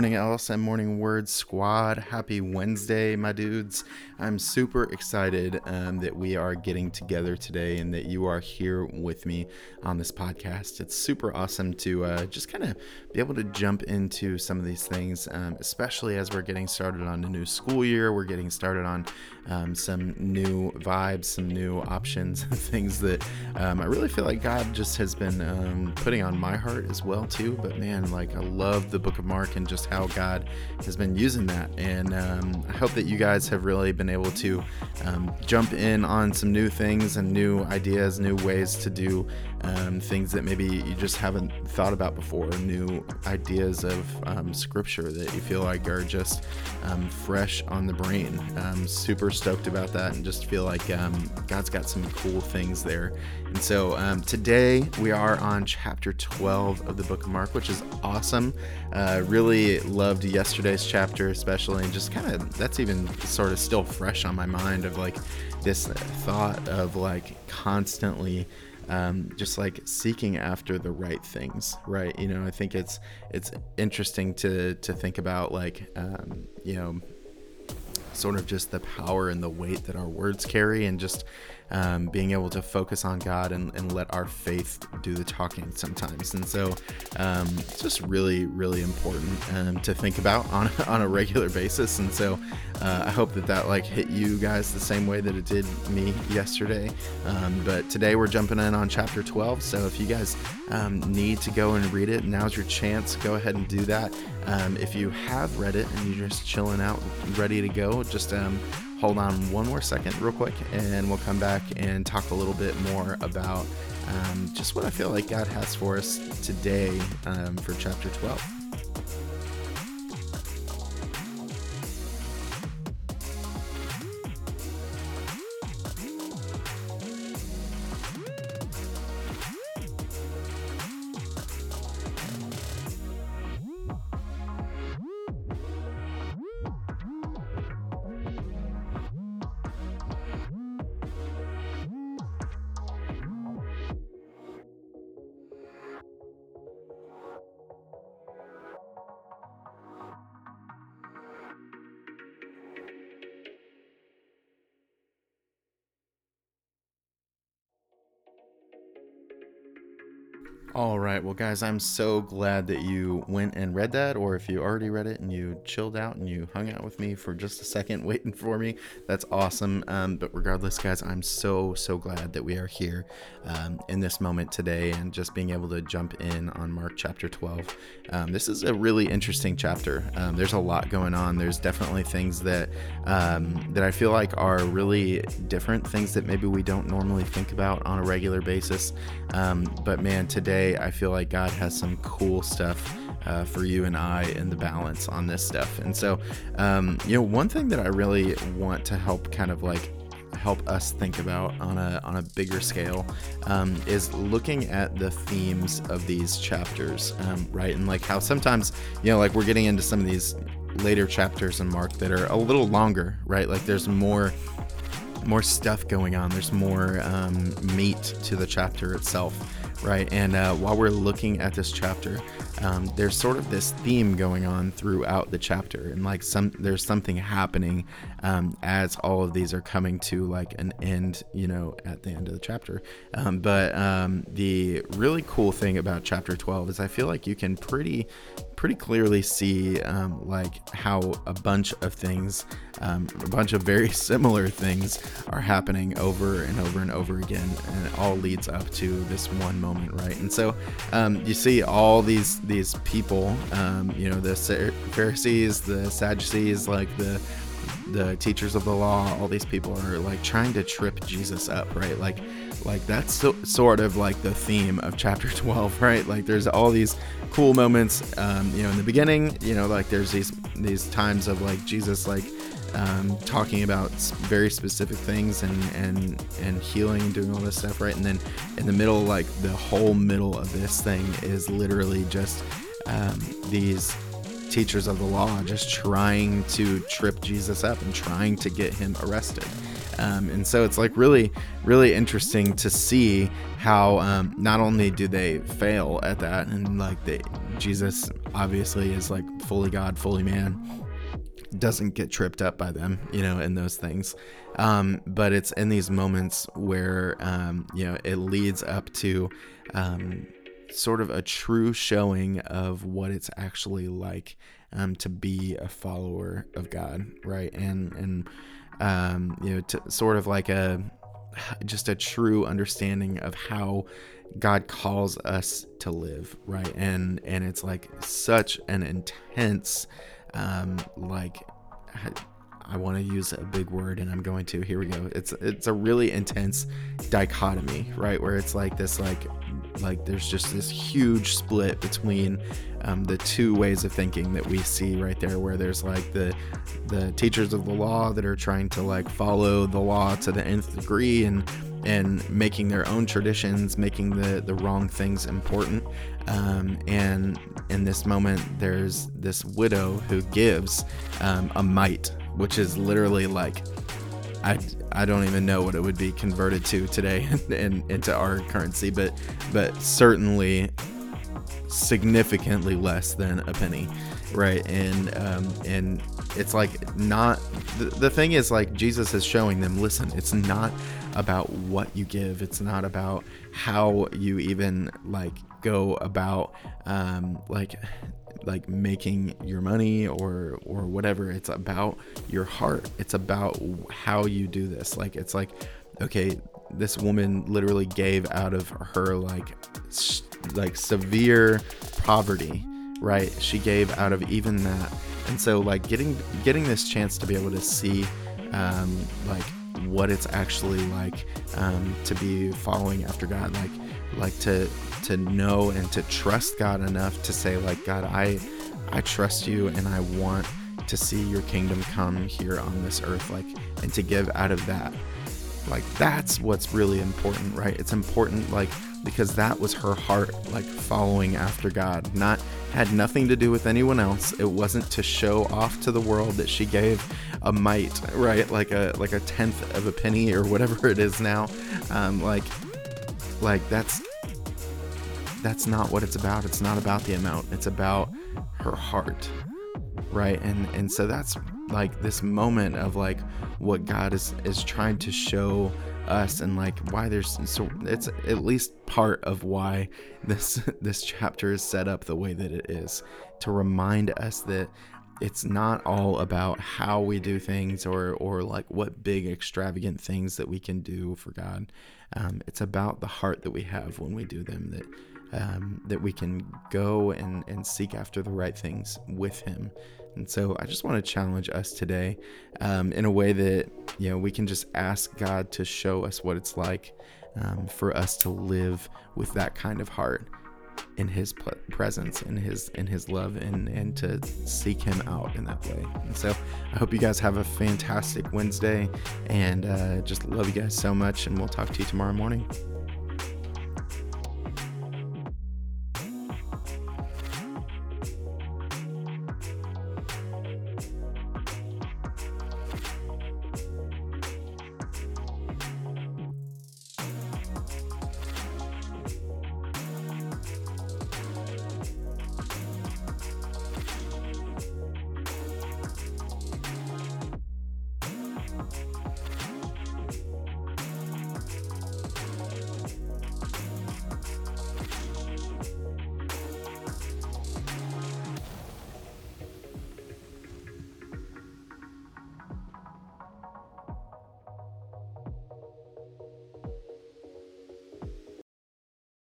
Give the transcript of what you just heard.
morning, LSM Morning Word Squad. Happy Wednesday, my dudes. I'm super excited um, that we are getting together today and that you are here with me on this podcast. It's super awesome to uh, just kind of be able to jump into some of these things, um, especially as we're getting started on a new school year. We're getting started on um, some new vibes, some new options, things that um, I really feel like God just has been um, putting on my heart as well, too. But man, like I love the book of Mark and just how God has been using that. And um, I hope that you guys have really been able to um, jump in on some new things and new ideas, new ways to do um, things that maybe you just haven't thought about before, new ideas of um, scripture that you feel like are just um, fresh on the brain. I'm super stoked about that and just feel like um, God's got some cool things there. And so um, today we are on chapter 12 of the book of Mark, which is awesome. Uh, really loved yesterday's chapter, especially, and just kind of that's even sort of still fresh on my mind of like this thought of like constantly um, just like seeking after the right things, right? You know, I think it's it's interesting to to think about like um, you know sort of just the power and the weight that our words carry and just um, being able to focus on God and, and, let our faith do the talking sometimes. And so um, it's just really, really important um, to think about on, on a regular basis. And so uh, I hope that that like hit you guys the same way that it did me yesterday. Um, but today we're jumping in on chapter 12. So if you guys um, need to go and read it, now's your chance. Go ahead and do that. Um, if you have read it and you're just chilling out, ready to go, just hold on one more second, real quick, and we'll come back and talk a little bit more about um, just what I feel like God has for us today um, for chapter 12. All right. Well, guys, I'm so glad that you went and read that, or if you already read it and you chilled out and you hung out with me for just a second waiting for me, that's awesome. Um, but regardless, guys, I'm so, so glad that we are here um, in this moment today and just being able to jump in on Mark chapter 12. Um, this is a really interesting chapter. Um, there's a lot going on. There's definitely things that um, that I feel like are really different, things that maybe we don't normally think about on a regular basis. Um, but man, today, today, I feel like God has some cool stuff uh, for you and I in the balance on this stuff. And so, um, you know, one thing that I really want to help kind of like help us think about on a on a bigger scale um, is looking at the themes of these chapters, um, right? And like how sometimes you know, like we're getting into some of these later chapters in Mark that are a little longer, right? Like there's more more stuff going on. There's more um, meat to the chapter itself right? And uh, while we're looking at this chapter, um, there's sort of this theme going on throughout the chapter, and like some there's something happening um, as all of these are coming to like an end, you know, at the end of the chapter. Um, but um, the really cool thing about chapter 12 is I feel like you can pretty pretty clearly see um, like how a bunch of things, um, a bunch of very similar things, are happening over and over and over again, and it all leads up to this one moment, right? And so um, you see all these these people, um, you know, the Pharisees, the Sadducees, like the the teachers of the law, all these people are like trying to trip Jesus up, right? Like, like that's so, sort of like the theme of chapter 12, right? Like, there's all these cool moments, um, you know, in the beginning, you know, like there's these these times of like Jesus, like um, talking about very specific things and and and healing and doing all this stuff, right? And then in the middle, like the whole middle of this thing is literally just um, these teachers of the law just trying to trip Jesus up and trying to get him arrested. Um, and so it's like really, really interesting to see how um, not only do they fail at that, and like they, Jesus obviously is like fully God, fully man, doesn't get tripped up by them, you know, in those things. Um, but it's in these moments where, um, you know, it leads up to um, sort of a true showing of what it's actually like um, to be a follower of God, right? And and um, you know, to sort of like a just a true understanding of how God calls us to live, right? And and it's like such an intense, um, like I want to use a big word and I'm going to. Here we go. It's it's a really intense dichotomy, right? Where it's like this like like there's just this huge split between um, the two ways of thinking that we see right there where there's like the the teachers of the law that are trying to like follow the law to the nth degree and and making their own traditions making the the wrong things important. Um, and in this moment there's this widow who gives um, a mite which is literally like I, I don't even know what it would be converted to today and into our currency, but but certainly significantly less than a penny, right? And um, and it's like not the, the thing is like Jesus is showing them. Listen, it's not about what you give. It's not about how you even like go about um, like like making your money or or whatever. It's about your heart. It's about how you do this. Like it's like okay this woman literally gave out of her like like severe poverty right? She gave out of even that. And so like getting getting this chance to be able to see um like what it's actually like um to be following after god like like to to know and to trust God enough to say like God I I trust you and I want to see your kingdom come here on this earth like and to give out of that like that's what's really important right it's important like because that was her heart like following after God not had nothing to do with anyone else it wasn't to show off to the world that she gave a mite right like a like a tenth of a penny or whatever it is now um like like that's that's not what it's about. It's not about the amount. It's about her heart. Right? And and so that's like this moment of like what God is is trying to show us and like why there's so it's at least part of why this this chapter is set up the way that it is to remind us that it's not all about how we do things or or like what big extravagant things that we can do for God. Um, it's about the heart that we have when we do them. That um, that we can go and, and seek after the right things with Him. And so I just want to challenge us today um, in a way that, you know, we can just ask God to show us what it's like um, for us to live with that kind of heart in his presence in his in his love and and to seek him out in that way and so i hope you guys have a fantastic wednesday and uh, just love you guys so much and we'll talk to you tomorrow morning